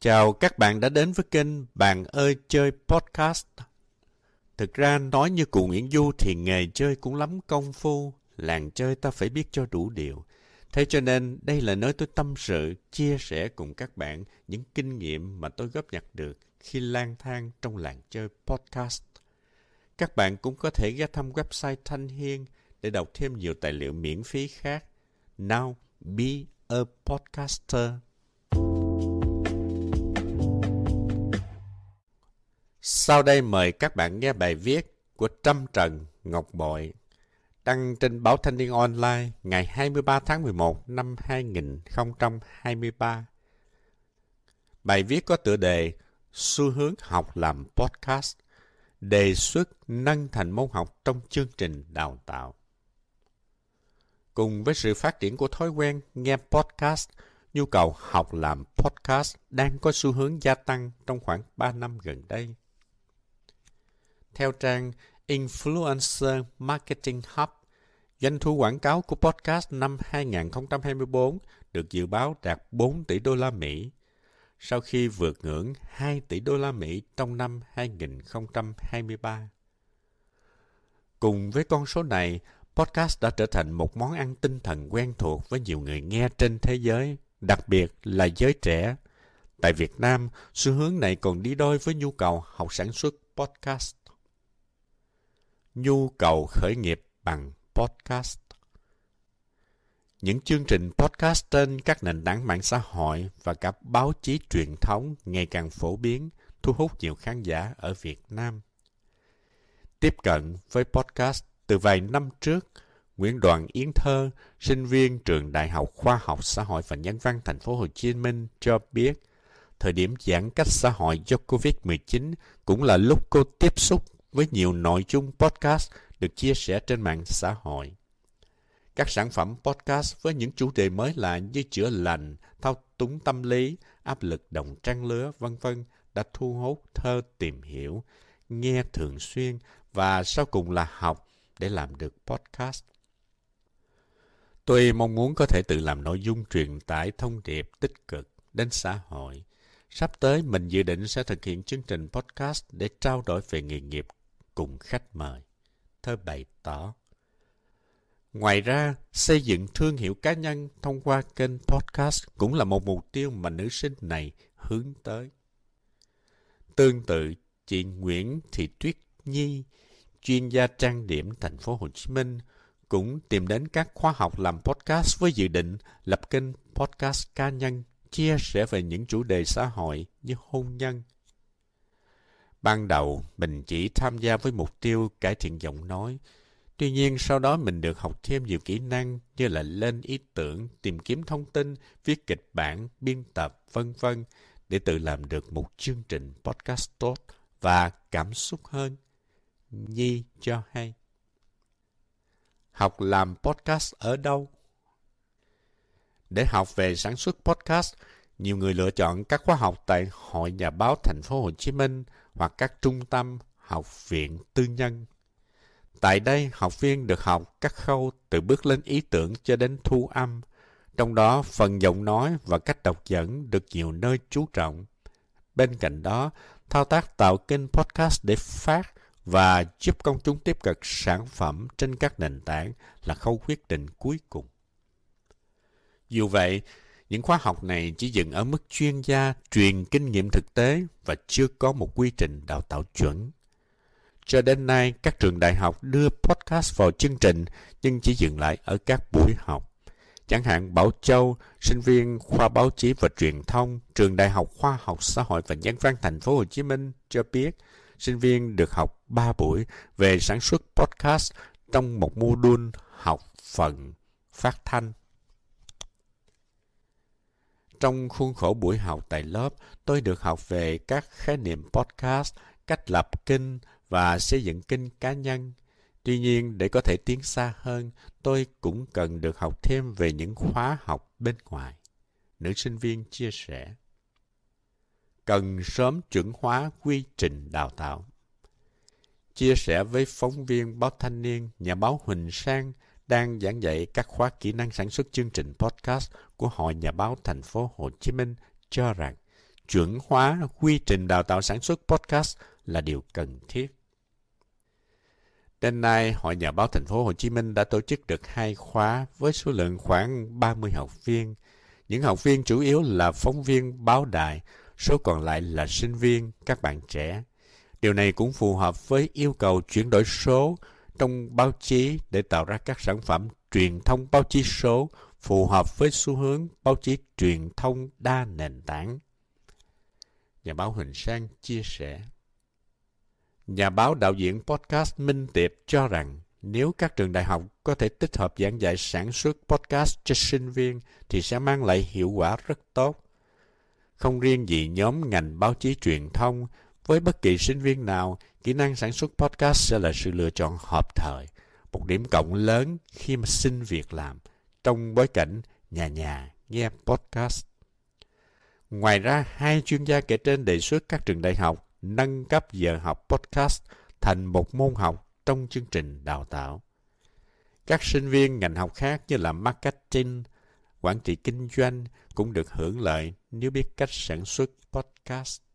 Chào các bạn đã đến với kênh Bạn ơi chơi podcast. Thực ra nói như cụ Nguyễn Du thì nghề chơi cũng lắm công phu, làng chơi ta phải biết cho đủ điều. Thế cho nên đây là nơi tôi tâm sự, chia sẻ cùng các bạn những kinh nghiệm mà tôi góp nhặt được khi lang thang trong làng chơi podcast. Các bạn cũng có thể ghé thăm website Thanh Hiên để đọc thêm nhiều tài liệu miễn phí khác. Now be a podcaster. Sau đây mời các bạn nghe bài viết của Trâm Trần Ngọc Bội đăng trên báo Thanh niên Online ngày 23 tháng 11 năm 2023. Bài viết có tựa đề Xu hướng học làm podcast, đề xuất nâng thành môn học trong chương trình đào tạo. Cùng với sự phát triển của thói quen nghe podcast, nhu cầu học làm podcast đang có xu hướng gia tăng trong khoảng 3 năm gần đây. Theo trang Influencer Marketing Hub, doanh thu quảng cáo của podcast năm 2024 được dự báo đạt 4 tỷ đô la Mỹ, sau khi vượt ngưỡng 2 tỷ đô la Mỹ trong năm 2023. Cùng với con số này, podcast đã trở thành một món ăn tinh thần quen thuộc với nhiều người nghe trên thế giới, đặc biệt là giới trẻ. Tại Việt Nam, xu hướng này còn đi đôi với nhu cầu học sản xuất podcast nhu cầu khởi nghiệp bằng podcast. Những chương trình podcast trên các nền tảng mạng xã hội và cả báo chí truyền thống ngày càng phổ biến, thu hút nhiều khán giả ở Việt Nam. Tiếp cận với podcast từ vài năm trước, Nguyễn Đoàn Yến Thơ, sinh viên trường Đại học Khoa học Xã hội và Nhân văn Thành phố Hồ Chí Minh cho biết, thời điểm giãn cách xã hội do Covid-19 cũng là lúc cô tiếp xúc với nhiều nội dung podcast được chia sẻ trên mạng xã hội. Các sản phẩm podcast với những chủ đề mới lạ như chữa lành, thao túng tâm lý, áp lực đồng trang lứa, vân vân đã thu hút thơ tìm hiểu, nghe thường xuyên và sau cùng là học để làm được podcast. Tôi mong muốn có thể tự làm nội dung truyền tải thông điệp tích cực đến xã hội. Sắp tới mình dự định sẽ thực hiện chương trình podcast để trao đổi về nghề nghiệp cùng khách mời. Thơ bày tỏ. Ngoài ra, xây dựng thương hiệu cá nhân thông qua kênh podcast cũng là một mục tiêu mà nữ sinh này hướng tới. Tương tự, chị Nguyễn Thị Tuyết Nhi, chuyên gia trang điểm thành phố Hồ Chí Minh, cũng tìm đến các khóa học làm podcast với dự định lập kênh podcast cá nhân chia sẻ về những chủ đề xã hội như hôn nhân, Ban đầu, mình chỉ tham gia với mục tiêu cải thiện giọng nói. Tuy nhiên, sau đó mình được học thêm nhiều kỹ năng như là lên ý tưởng, tìm kiếm thông tin, viết kịch bản, biên tập, vân vân để tự làm được một chương trình podcast tốt và cảm xúc hơn. Nhi cho hay. Học làm podcast ở đâu? Để học về sản xuất podcast, nhiều người lựa chọn các khóa học tại Hội Nhà báo Thành phố Hồ Chí Minh hoặc các trung tâm học viện tư nhân. Tại đây, học viên được học các khâu từ bước lên ý tưởng cho đến thu âm, trong đó phần giọng nói và cách đọc dẫn được nhiều nơi chú trọng. Bên cạnh đó, thao tác tạo kênh podcast để phát và giúp công chúng tiếp cận sản phẩm trên các nền tảng là khâu quyết định cuối cùng. Dù vậy, những khóa học này chỉ dừng ở mức chuyên gia truyền kinh nghiệm thực tế và chưa có một quy trình đào tạo chuẩn. Cho đến nay, các trường đại học đưa podcast vào chương trình nhưng chỉ dừng lại ở các buổi học. Chẳng hạn Bảo Châu, sinh viên khoa báo chí và truyền thông, trường Đại học Khoa học Xã hội và Nhân văn Thành phố Hồ Chí Minh cho biết, sinh viên được học 3 buổi về sản xuất podcast trong một module học phần phát thanh trong khuôn khổ buổi học tại lớp, tôi được học về các khái niệm podcast, cách lập kinh và xây dựng kinh cá nhân. Tuy nhiên, để có thể tiến xa hơn, tôi cũng cần được học thêm về những khóa học bên ngoài. Nữ sinh viên chia sẻ. Cần sớm chuẩn hóa quy trình đào tạo. Chia sẻ với phóng viên báo Thanh niên, nhà báo Huỳnh Sang, đang giảng dạy các khóa kỹ năng sản xuất chương trình podcast của Hội Nhà báo Thành phố Hồ Chí Minh cho rằng chuẩn hóa quy trình đào tạo sản xuất podcast là điều cần thiết. Đến nay, Hội Nhà báo Thành phố Hồ Chí Minh đã tổ chức được hai khóa với số lượng khoảng 30 học viên. Những học viên chủ yếu là phóng viên báo đài, số còn lại là sinh viên, các bạn trẻ. Điều này cũng phù hợp với yêu cầu chuyển đổi số trong báo chí để tạo ra các sản phẩm truyền thông báo chí số phù hợp với xu hướng báo chí truyền thông đa nền tảng. Nhà báo Huỳnh Sang chia sẻ. Nhà báo đạo diễn podcast Minh Tiệp cho rằng nếu các trường đại học có thể tích hợp giảng dạy sản xuất podcast cho sinh viên thì sẽ mang lại hiệu quả rất tốt. Không riêng gì nhóm ngành báo chí truyền thông, với bất kỳ sinh viên nào, kỹ năng sản xuất podcast sẽ là sự lựa chọn hợp thời, một điểm cộng lớn khi mà xin việc làm trong bối cảnh nhà nhà nghe podcast. Ngoài ra, hai chuyên gia kể trên đề xuất các trường đại học nâng cấp giờ học podcast thành một môn học trong chương trình đào tạo. Các sinh viên ngành học khác như là marketing, quản trị kinh doanh cũng được hưởng lợi nếu biết cách sản xuất podcast.